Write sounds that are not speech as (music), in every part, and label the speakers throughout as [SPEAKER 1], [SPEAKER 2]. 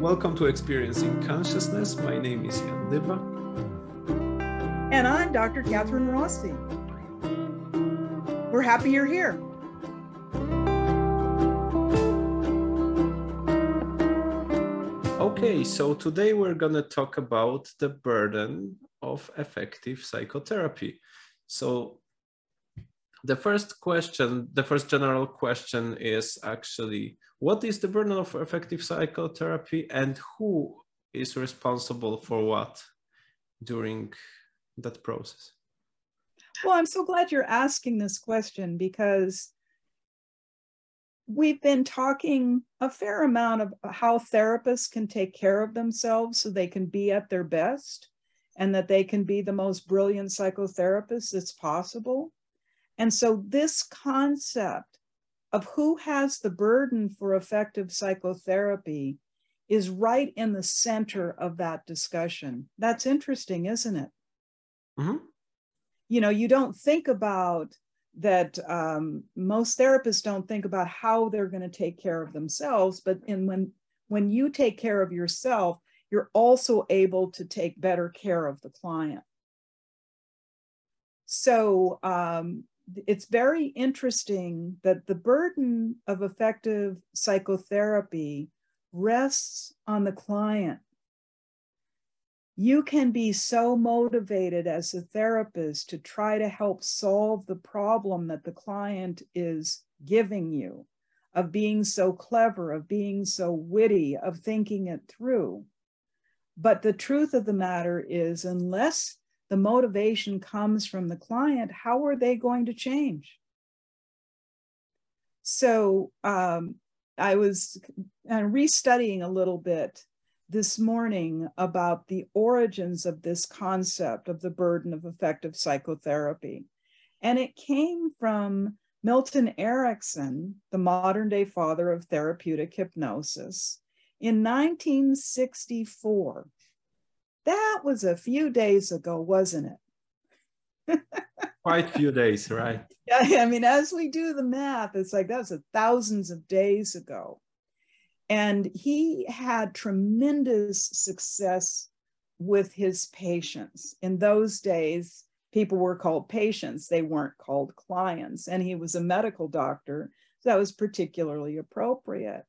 [SPEAKER 1] Welcome to Experiencing Consciousness. My name is Jan.
[SPEAKER 2] And I'm Dr. Kathryn Rossi. We're happy you're here.
[SPEAKER 1] Okay, so today we're going to talk about the burden of effective psychotherapy. So, the first question, the first general question is actually what is the burden of effective psychotherapy and who is responsible for what during that process?
[SPEAKER 2] Well, I'm so glad you're asking this question because we've been talking a fair amount of how therapists can take care of themselves so they can be at their best and that they can be the most brilliant psychotherapists that's possible. And so, this concept of who has the burden for effective psychotherapy is right in the center of that discussion. That's interesting, isn't it? Mm-hmm. You know, you don't think about that um, most therapists don't think about how they're going to take care of themselves but in when when you take care of yourself you're also able to take better care of the client so um, it's very interesting that the burden of effective psychotherapy rests on the client you can be so motivated as a therapist to try to help solve the problem that the client is giving you of being so clever, of being so witty, of thinking it through. But the truth of the matter is, unless the motivation comes from the client, how are they going to change? So um, I was uh, restudying a little bit this morning about the origins of this concept of the burden of effective psychotherapy. And it came from Milton Erickson, the modern day father of therapeutic hypnosis, in 1964. That was a few days ago, wasn't
[SPEAKER 1] it? (laughs) Quite a few days, right?
[SPEAKER 2] Yeah, I mean, as we do the math, it's like that's a thousands of days ago. And he had tremendous success with his patients. In those days, people were called patients, they weren't called clients. And he was a medical doctor, so that was particularly appropriate.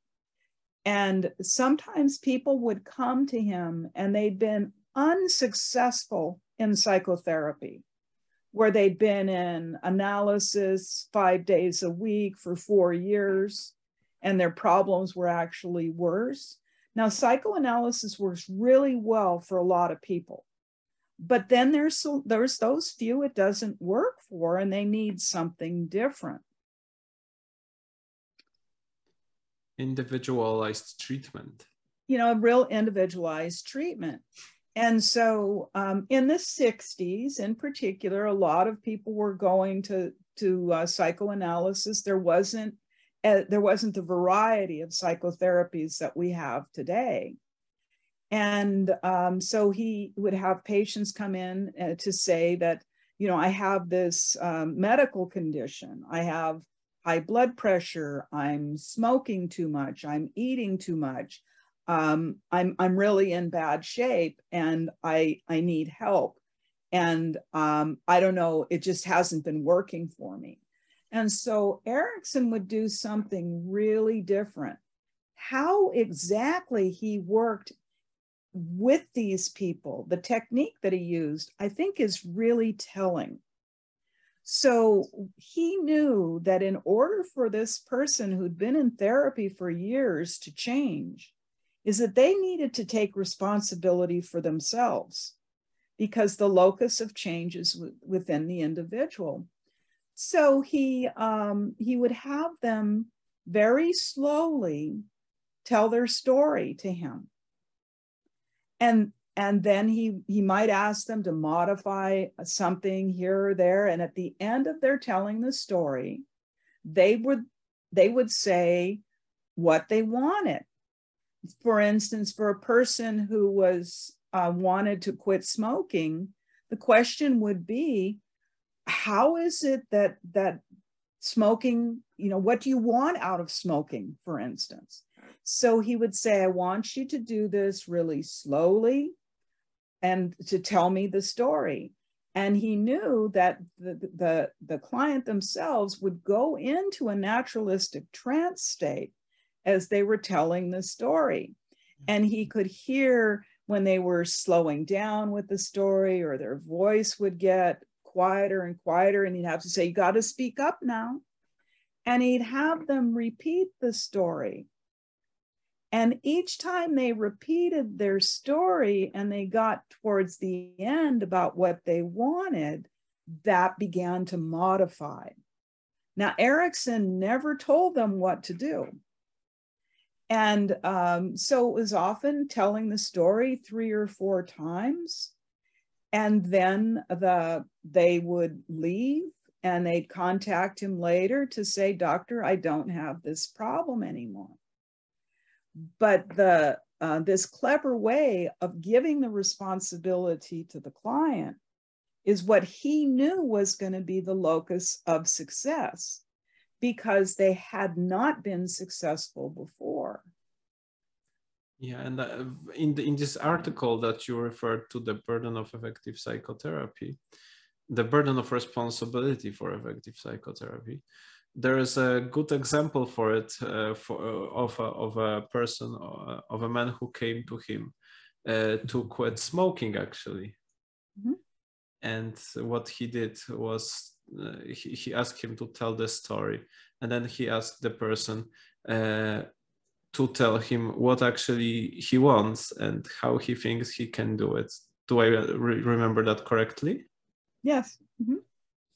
[SPEAKER 2] And sometimes people would come to him and they'd been unsuccessful in psychotherapy, where they'd been in analysis five days a week for four years and their problems were actually worse. Now, psychoanalysis works really well for a lot of people, but then there's there's those few it doesn't work for, and they need something different.
[SPEAKER 1] Individualized treatment.
[SPEAKER 2] You know, a real individualized treatment. And so, um, in the 60s, in particular, a lot of people were going to to uh, psychoanalysis. There wasn't uh, there wasn't the variety of psychotherapies that we have today. And um, so he would have patients come in uh, to say that, you know, I have this um, medical condition. I have high blood pressure. I'm smoking too much. I'm eating too much. Um, I'm, I'm really in bad shape and I, I need help. And um, I don't know, it just hasn't been working for me. And so Erickson would do something really different. How exactly he worked with these people, the technique that he used, I think is really telling. So he knew that in order for this person who'd been in therapy for years to change, is that they needed to take responsibility for themselves because the locus of change is within the individual. So he um, he would have them very slowly tell their story to him. And and then he he might ask them to modify something here or there and at the end of their telling the story they would they would say what they wanted for instance for a person who was uh, wanted to quit smoking the question would be how is it that that smoking you know what do you want out of smoking for instance So he would say, I want you to do this really slowly and to tell me the story. And he knew that the, the, the client themselves would go into a naturalistic trance state as they were telling the story. And he could hear when they were slowing down with the story or their voice would get quieter and quieter. And he'd have to say, You got to speak up now. And he'd have them repeat the story. And each time they repeated their story and they got towards the end about what they wanted, that began to modify. Now, Erickson never told them what to do. And um, so it was often telling the story three or four times. And then the they would leave and they'd contact him later to say, Doctor, I don't have this problem anymore. But the uh, this clever way of giving the responsibility to the client is what he knew was going to be the locus of success because they had not been successful before.
[SPEAKER 1] Yeah, and uh, in the, in this article that you referred to, the burden of effective psychotherapy, the burden of responsibility for effective psychotherapy, there is a good example for it uh, for uh, of a, of a person uh, of a man who came to him uh, to quit smoking actually. Mm-hmm. And what he did was uh, he, he asked him to tell the story and then he asked the person uh, to tell him what actually he wants and how he thinks he can do it do i re- remember that correctly
[SPEAKER 2] yes mm-hmm.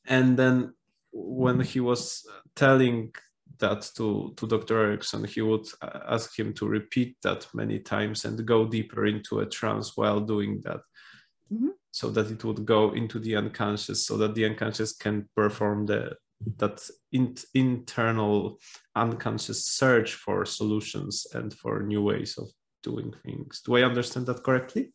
[SPEAKER 1] and then when he was telling that to, to Dr. Erickson, he would ask him to repeat that many times and go deeper into a trance while doing that. Mm-hmm. So that it would go into the unconscious, so that the unconscious can perform the that in, internal unconscious search for solutions and for new ways of doing things. Do I understand that correctly?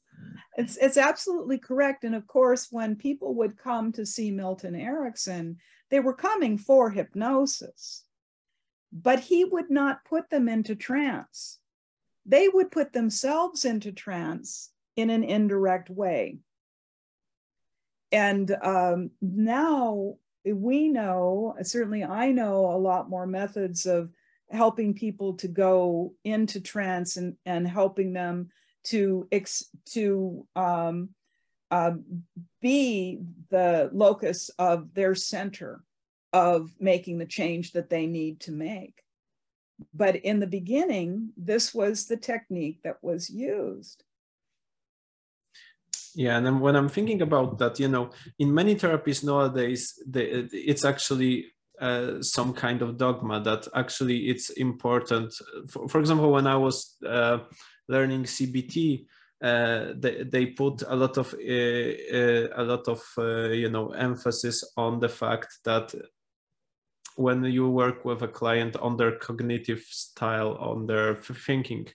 [SPEAKER 2] It's it's absolutely correct. And of course, when people would come to see Milton Erickson, they were coming for hypnosis. But he would not put them into trance. They would put themselves into trance in an indirect way. And um, now we know, certainly I know a lot more methods of helping people to go into trance and, and helping them to, ex, to um, uh, be the locus of their center of making the change that they need to make. But in the beginning, this was the technique that was used.
[SPEAKER 1] Yeah, and then when I'm thinking about that, you know, in many therapies nowadays, the, it's actually uh, some kind of dogma that actually it's important. For, for example, when I was uh, learning CBT, uh, they, they put a lot of uh, uh, a lot of uh, you know emphasis on the fact that when you work with a client on their cognitive style, on their thinking,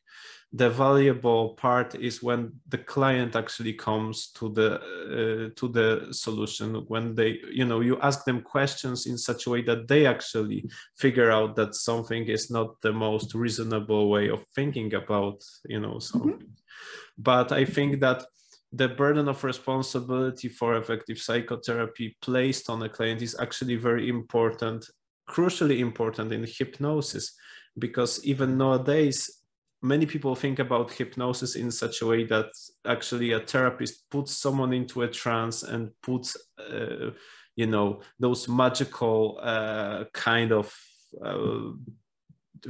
[SPEAKER 1] the valuable part is when the client actually comes to the uh, to the solution when they you know you ask them questions in such a way that they actually figure out that something is not the most reasonable way of thinking about you know mm-hmm. something mm-hmm. but i think that the burden of responsibility for effective psychotherapy placed on a client is actually very important crucially important in hypnosis because even nowadays many people think about hypnosis in such a way that actually a therapist puts someone into a trance and puts uh, you know those magical uh, kind of uh,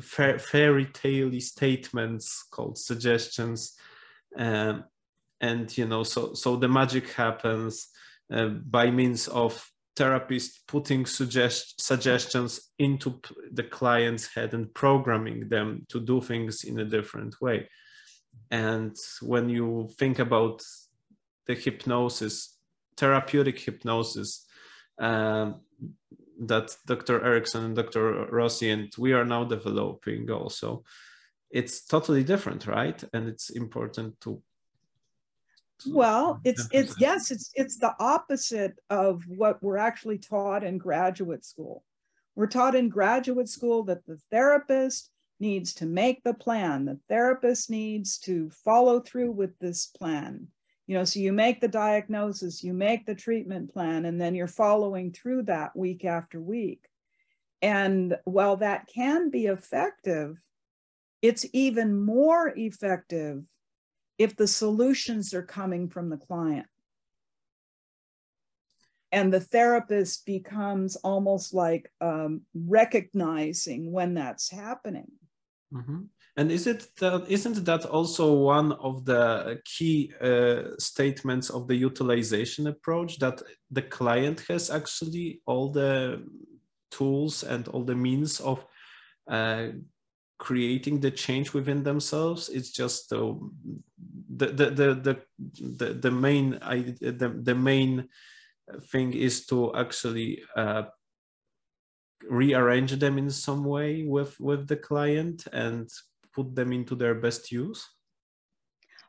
[SPEAKER 1] fairy tale statements called suggestions um, and you know so so the magic happens uh, by means of therapist putting suggest suggestions into the client's head and programming them to do things in a different way. And when you think about the hypnosis therapeutic hypnosis uh, that dr erickson and dr rossi and we are now developing also it's totally different right? And it's important to
[SPEAKER 2] well, it's it's yes, it's it's the opposite of what we're actually taught in graduate school. We're taught in graduate school that the therapist needs to make the plan. The therapist needs to follow through with this plan. You know, so you make the diagnosis, you make the treatment plan, and then you're following through that week after week. And while that can be effective, it's even more effective if the solutions are coming from the client. And the therapist becomes almost like um, recognizing when that's happening.
[SPEAKER 1] Mm-hmm. And is it that isn't that also one of the key uh, statements of the utilization approach that the client has actually all the tools and all the means of uh, creating the change within themselves. It's just the the the the the, main the, the main thing is to actually uh, rearrange them in some way with with the client and put them into their best use?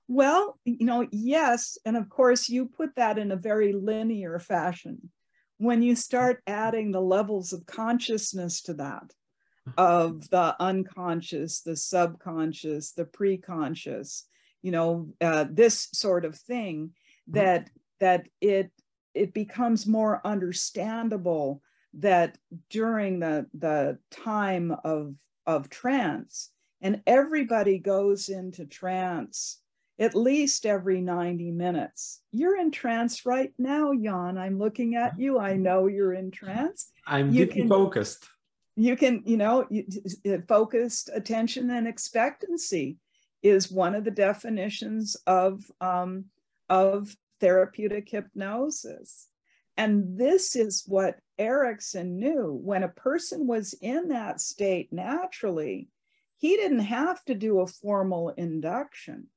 [SPEAKER 2] Well you know yes and of course you put that in a very linear fashion. When you start adding the levels of consciousness to that of the unconscious the subconscious the pre-conscious you know uh, this sort of thing mm-hmm. that that it it becomes more understandable that during the the time of of trance and everybody goes into trance at least every 90 minutes. You're in trance right now, Jan. I'm looking at you. I know you're in trance.
[SPEAKER 1] I'm you deeply can, focused.
[SPEAKER 2] You can, you know, focused attention and expectancy is one of the definitions of, um, of therapeutic hypnosis. And this is what Erickson knew. When a person was in that state naturally, he didn't have to do a formal induction.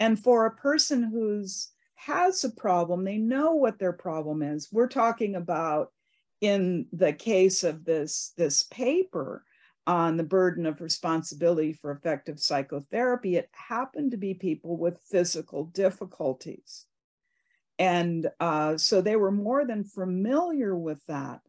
[SPEAKER 2] And for a person who's has a problem, they know what their problem is. We're talking about in the case of this, this paper on the burden of responsibility for effective psychotherapy, it happened to be people with physical difficulties. And uh, so they were more than familiar with that,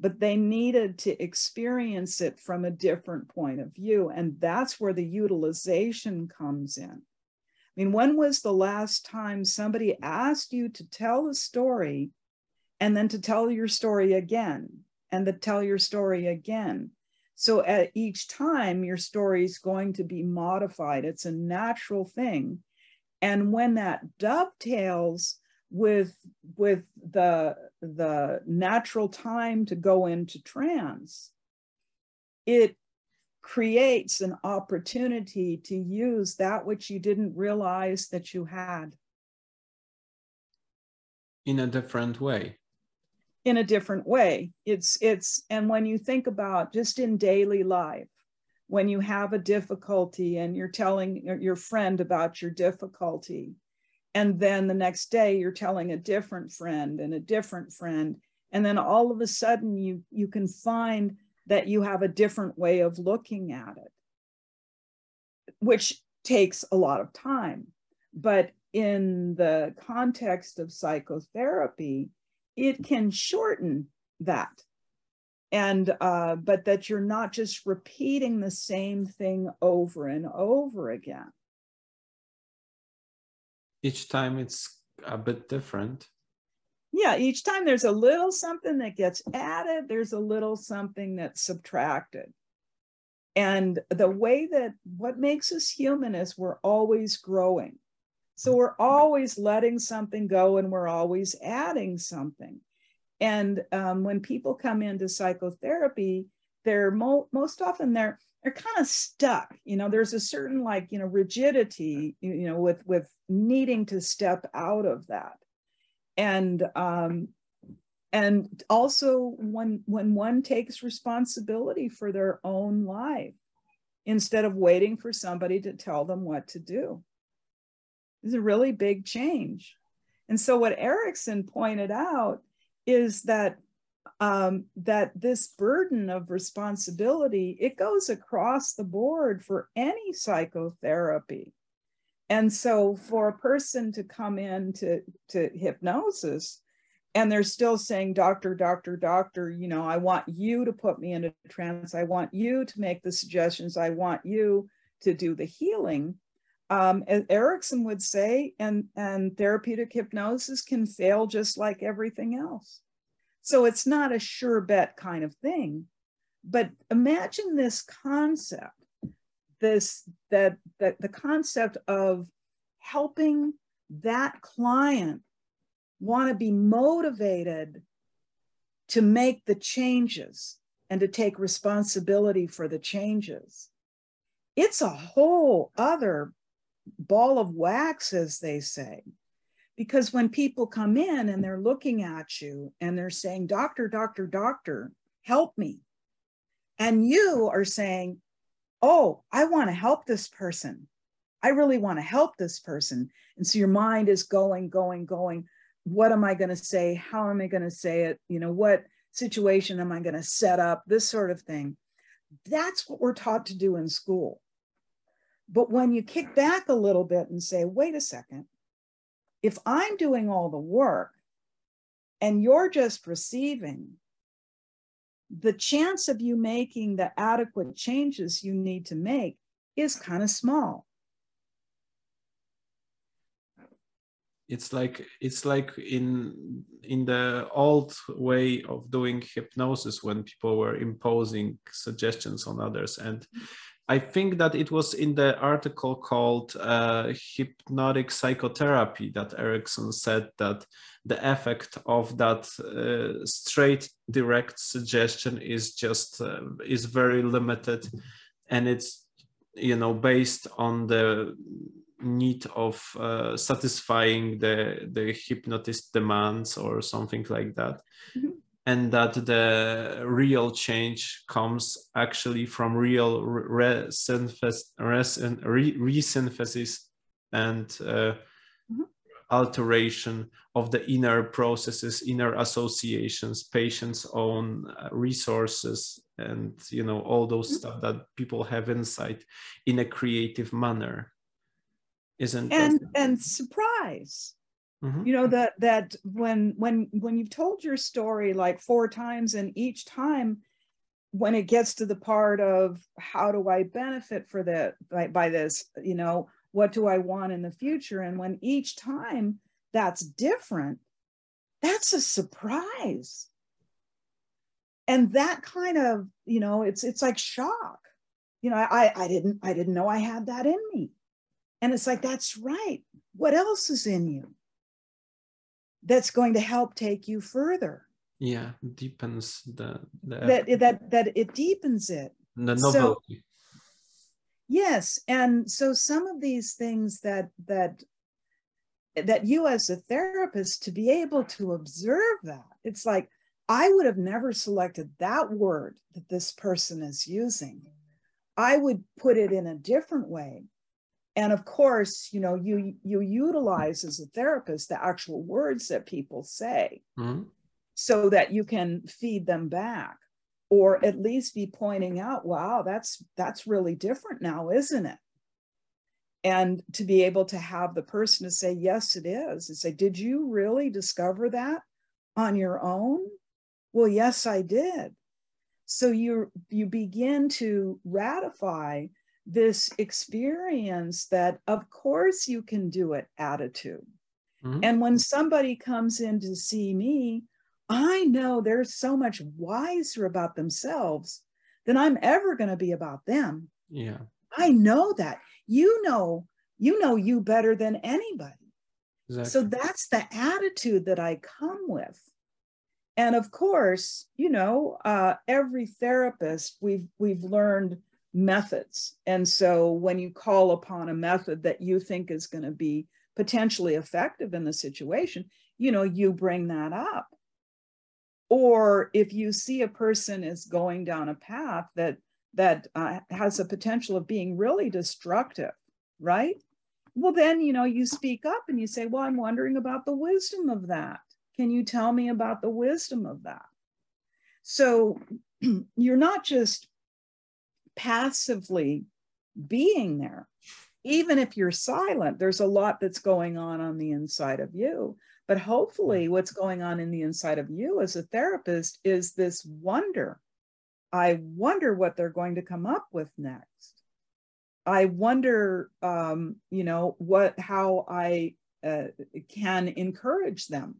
[SPEAKER 2] but they needed to experience it from a different point of view. And that's where the utilization comes in. I mean, when was the last time somebody asked you to tell a story and then to tell your story again and to tell your story again? So at each time, your story is going to be modified. It's a natural thing. And when that dovetails with with the the natural time to go into trance it creates an opportunity to use that which you didn't realize that you had
[SPEAKER 1] in a different way
[SPEAKER 2] in a different way. It's it's and when you think about just in daily life when you have a difficulty and you're telling your friend about your difficulty and then the next day you're telling a different friend and a different friend and then all of a sudden you you can find that you have a different way of looking at it which takes a lot of time. But in the context of psychotherapy it can shorten that. And uh, but that you're not just repeating the same thing over and over again.
[SPEAKER 1] Each time it's a bit different.
[SPEAKER 2] Yeah each time there's a little something that gets added there's a little something that's subtracted. And the way that what makes us human is we're always growing so we're always letting something go and we're always adding something. And um, when people come into psychotherapy they're mo- most often they're they're kind of stuck you know there's a certain like you know rigidity you know with with needing to step out of that. And um and also when when one takes responsibility for their own life instead of waiting for somebody to tell them what to do is a really big change. And so what erickson pointed out is that um, that this burden of responsibility it goes across the board for any psychotherapy. And so for a person to come in to, to hypnosis and they're still saying doctor doctor doctor you know i want you to put me into trance. I want you to make the suggestions. I want you to do the healing um, as Erickson would say, and, and therapeutic hypnosis can fail just like everything else. So it's not a sure bet kind of thing. But imagine this concept, this that that the concept of helping that client want to be motivated to make the changes and to take responsibility for the changes. It's a whole other ball of wax, as they say. Because when people come in and they're looking at you and they're saying, Doctor, doctor, doctor, help me. And you are saying, Oh, I want to help this person. I really want to help this person. And so your mind is going, going, going. What am I going to say? How am I going to say it? You know, what situation am I going to set up? This sort of thing. That's what we're taught to do in school. But when you kick back a little bit and say, wait a second, if I'm doing all the work and you're just receiving, the chance of you making the adequate changes you need to make is kind of small.
[SPEAKER 1] it's like it's like in in the old way of doing hypnosis when people were imposing suggestions on others and mm-hmm. I think that it was in the article called uh, Hypnotic Psychotherapy that Erickson said that the effect of that uh, straight direct suggestion is just uh, is very limited. And it's you know based on the need of uh, satisfying the the hypnotist demands or something like that. Mm-hmm and that the real change comes actually from real resynthesis, resynthesis and uh, mm-hmm. alteration of the inner processes, inner associations, patients' own uh, resources, and you know all those mm-hmm. stuff that people have insight in a creative manner, isn't
[SPEAKER 2] and that- and surprise Mm-hmm. You know that that when when when you've told your story like four times and each time when it gets to the part of how do I benefit for that by, by this, you know, what do I want in the future? And when each time that's different, that's a surprise. And that kind of, you know, it's it's like shock. You know, I I didn't I didn't know I had that in me. And it's like, that's right. What else is in you? That's going to help take you further.
[SPEAKER 1] Yeah deepens the, the
[SPEAKER 2] that that that it deepens it.
[SPEAKER 1] The novelty. So,
[SPEAKER 2] yes and so some of these things that that that you as a therapist to be able to observe that it's like i would have never selected that word that this person is using. I would put it in a different way and of course you know you you utilize as a therapist the actual words that people say. Mm-hmm. so that you can feed them back or at least be pointing out wow that's that's really different now isn't it? And to be able to have the person to say yes it is and say did you really discover that on your own? Well yes i did. So you you begin to ratify this experience that, of course, you can do it attitude. Mm-hmm. And when somebody comes in to see me, I know they're so much wiser about themselves than I'm ever going to be about them.
[SPEAKER 1] Yeah.
[SPEAKER 2] I know that. You know, you know you better than anybody. Exactly. So that's the attitude that I come with. And of course, you know, uh, every therapist we've we've learned methods. And so when you call upon a method that you think is going to be potentially effective in the situation, you know, you bring that up. Or if you see a person is going down a path that that uh, has a potential of being really destructive, right? Well, then, you know, you speak up and you say, Well, I'm wondering about the wisdom of that. Can you tell me about the wisdom of that? So (clears throat) you're not just passively being there. Even if you're silent, there's a lot that's going on on the inside of you. But hopefully, what's going on in the inside of you as a therapist is this wonder. I wonder what they're going to come up with next. I wonder, um, you know, what how I uh, can encourage them.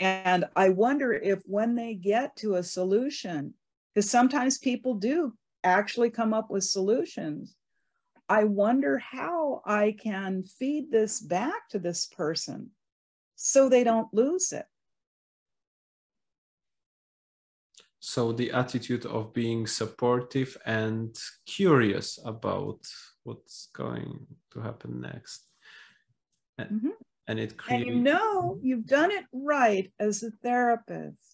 [SPEAKER 2] And I wonder if when they get to a solution, because sometimes people do actually come up with solutions, I wonder how I can feed this back to this person so they don't lose it.
[SPEAKER 1] So the attitude of being supportive and curious about what's going to happen next. And, mm-hmm. and it
[SPEAKER 2] creates. And you know, you've done it right as a therapist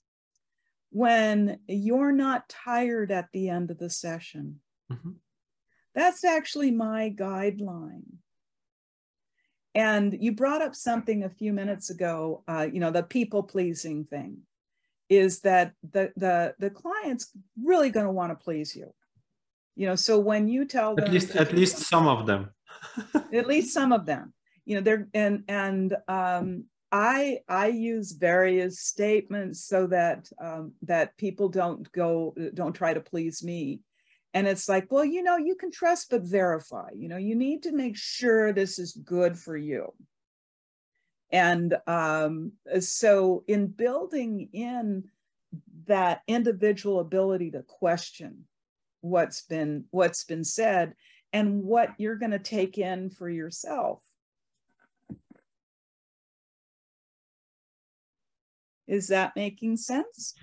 [SPEAKER 2] when you're not tired at the end of the session. Mm-hmm. That's actually my guideline. And you brought up something a few minutes ago, uh, you know, the people pleasing thing is that the the the client's really going to want to please you. You know, so when you tell them
[SPEAKER 1] at least at least some of them. (laughs)
[SPEAKER 2] at least some of them. You know, they're and and um I I use various statements so that um, that people don't go don't try to please me, and it's like, well, you know, you can trust but verify. You know, you need to make sure this is good for you. And um, so, in building in that individual ability to question what's been what's been said and what you're going to take in for yourself Is that making sense?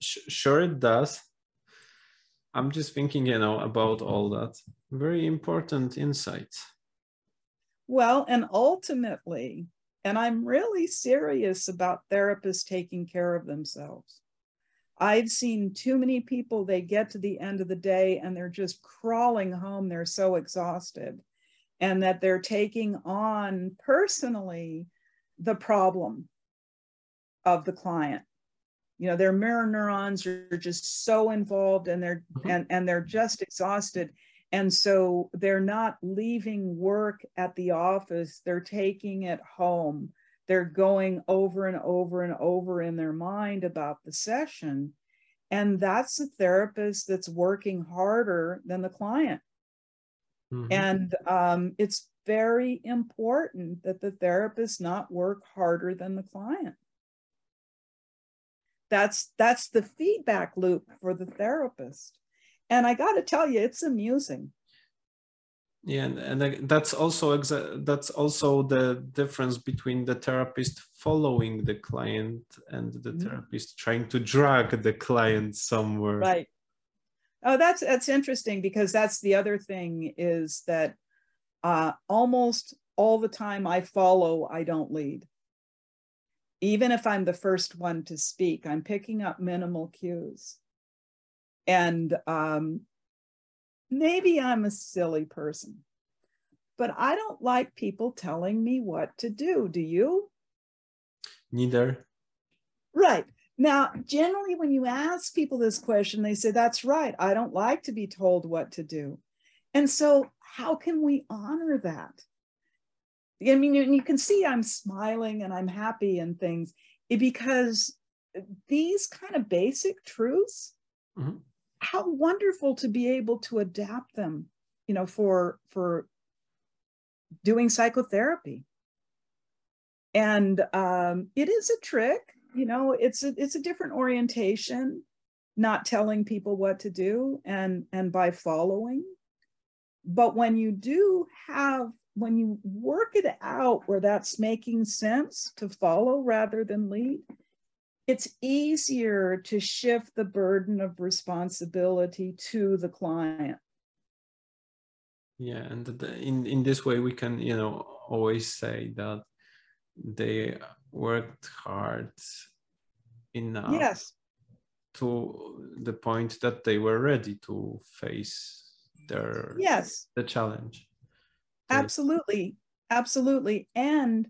[SPEAKER 1] Sure, it does. I'm just thinking, you know, about all that. Very important insight.
[SPEAKER 2] Well, and ultimately, and I'm really serious about therapists taking care of themselves. I've seen too many people, they get to the end of the day and they're just crawling home. They're so exhausted, and that they're taking on personally the problem of the client. You know their mirror neurons are just so involved and they're mm-hmm. and and they're just exhausted. And so they're not leaving work at the office. They're taking it home. They're going over and over and over in their mind about the session. And that's a therapist that's working harder than the client. Mm-hmm. and um, it's very important that the therapist not work harder than the client that's that's the feedback loop for the therapist. And i got to tell you it's amusing.
[SPEAKER 1] Yeah and, and that's also exa- that's also the difference between the therapist following the client and the mm-hmm. therapist trying to drag the client somewhere.
[SPEAKER 2] Right. Oh that's that's interesting because that's the other thing is that uh, almost all the time i follow i don't lead even if I'm the first one to speak, I'm picking up minimal cues. And um, maybe I'm a silly person, but I don't like people telling me what to do. Do you?
[SPEAKER 1] Neither.
[SPEAKER 2] Right. Now, generally, when you ask people this question, they say, That's right. I don't like to be told what to do. And so, how can we honor that? I mean, you, you can see I'm smiling and I'm happy and things because these kind of basic truths, mm-hmm. how wonderful to be able to adapt them, you know, for for doing psychotherapy. And um, it is a trick, you know, it's a, it's a different orientation, not telling people what to do and and by following. But when you do have when you work it out where that's making sense to follow rather than lead, it's easier to shift the burden of responsibility to the client.
[SPEAKER 1] Yeah, and the, in in this way we can you know always say that they worked hard enough.
[SPEAKER 2] Yes.
[SPEAKER 1] To the point that they were ready to face their
[SPEAKER 2] yes
[SPEAKER 1] the challenge
[SPEAKER 2] Absolutely. Absolutely. And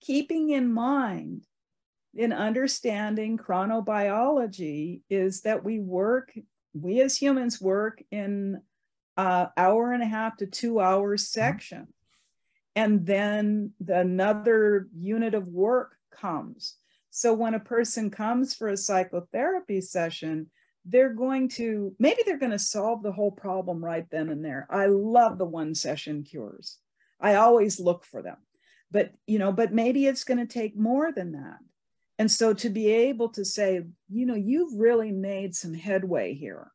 [SPEAKER 2] keeping in mind in understanding chronobiology is that we work, we as humans work in uh, hour and a half to two hours mm-hmm. section. and then the, another unit of work comes so when a person comes for a psychotherapy session they're going to maybe they're going to solve the whole problem right then and there. I love the one session cures. I always look for them. But you know but maybe it's going to take more than that. And so to be able to say you know you've really made some headway here.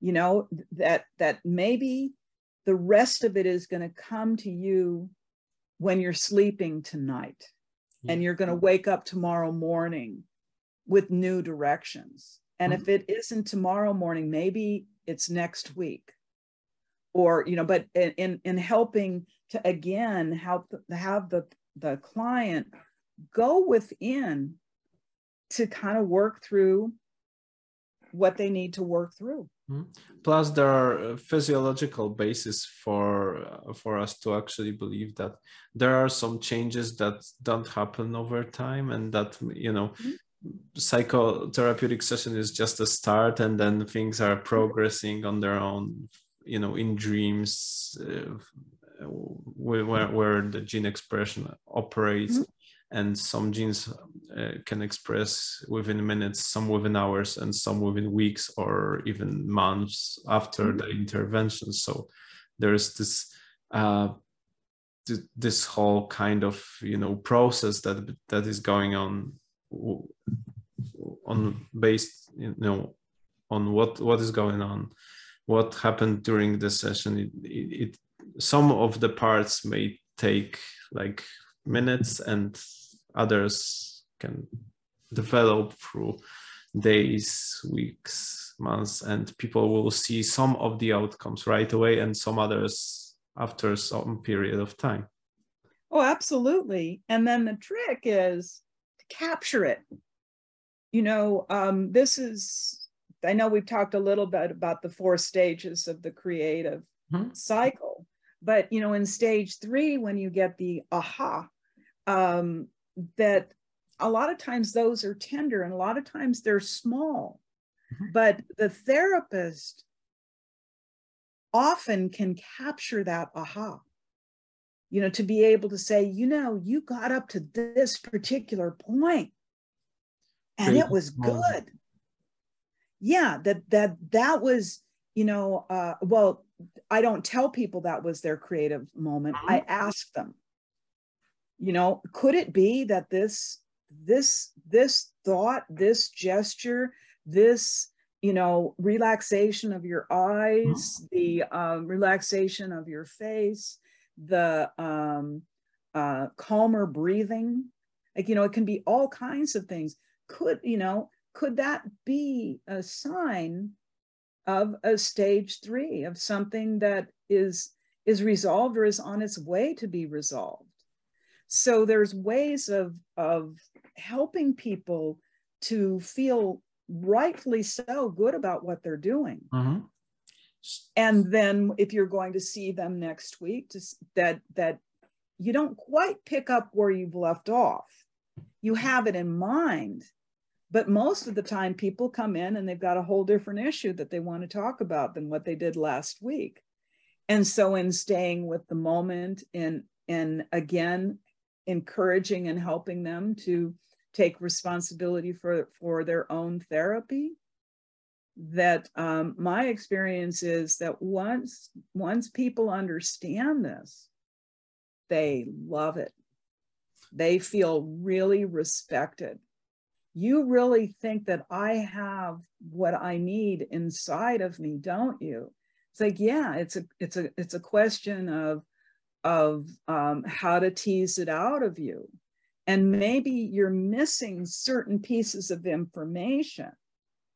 [SPEAKER 2] You know that that maybe the rest of it is going to come to you when you're sleeping tonight. And you're going to wake up tomorrow morning with new directions and mm-hmm. if it isn't tomorrow morning maybe it's next week or you know but in in helping to again help have the the client go within to kind of work through what they need to work through
[SPEAKER 1] mm-hmm. plus there are uh, physiological basis for uh, for us to actually believe that there are some changes that don't happen over time and that you know mm-hmm psychotherapeutic session is just a start and then things are progressing on their own you know in dreams uh, where, where the gene expression operates mm-hmm. and some genes uh, can express within minutes some within hours and some within weeks or even months after mm-hmm. the intervention so there's this uh, this whole kind of you know process that that is going on on based you know on what what is going on what happened during the session. It, it, it some of the parts may take like minutes and others can develop through days weeks months and people will see some of the outcomes right away and some others after some period of time.
[SPEAKER 2] Oh absolutely. And then the trick is capture it you know, um, this is, I know we've talked a little bit about the four stages of the creative mm-hmm. cycle, but, you know, in stage three, when you get the aha, um, that a lot of times those are tender and a lot of times they're small, mm-hmm. but the therapist often can capture that aha you know to be able to say you know you got up to this particular point and it was good yeah that that that was you know uh well i don't tell people that was their creative moment i uh-huh. ask them you know could it be that this this this thought this gesture this you know relaxation of your eyes uh-huh. the um, relaxation of your face the um, uh, calmer breathing. Like you know it can be all kinds of things. Could you know could that be a sign of a stage three of something that is is resolved or is on its way to be resolved? So there's ways of of helping people to feel rightfully so good about what they're doing. Mm-hmm. And then if you're going to see them next week to, that that you don't quite pick up where you've left off you have it in mind but most of the time, people come in and they've got a whole different issue that they want to talk about than what they did last week. And so, in staying with the moment and and again, encouraging and helping them to take responsibility for for their own therapy, that um, my experience is that once once people understand this, they love it. They feel really respected you really think that I have what I need inside of me, don't you? It's like, yeah, it's a it's a it's a question of of um, how to tease it out of you. And maybe you're missing certain pieces of information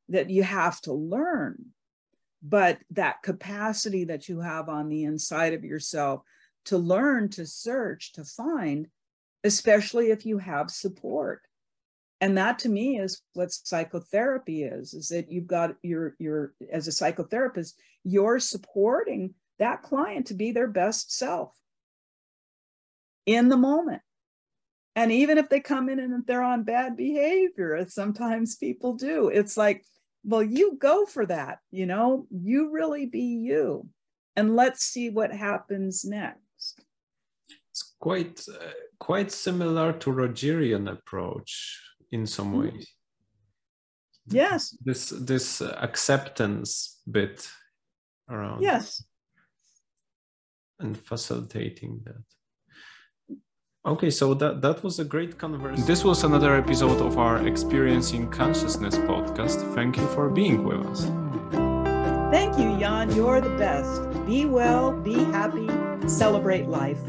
[SPEAKER 2] that you have to learn. But that capacity that you have on the inside of yourself to learn, to search, to find, especially if you have support. And that to me is what psychotherapy is is that you've got your your as a psychotherapist you're supporting that client to be their best self. In the moment. And even if they come in and they're on bad behavior as sometimes people do it's like well you go for that you know you really be you and let's see what happens next It's
[SPEAKER 1] quite uh, quite similar to Rogerian approach in some
[SPEAKER 2] Mm.
[SPEAKER 1] ways.
[SPEAKER 2] Yes.
[SPEAKER 1] This this acceptance bit around
[SPEAKER 2] Yes.
[SPEAKER 1] and facilitating that. Okay, so that that was a great conversation. This was another episode of our Experiencing Consciousness podcast. Thank you for being with us.
[SPEAKER 2] Thank you, Jan. You're the best. Be well, be happy, celebrate life.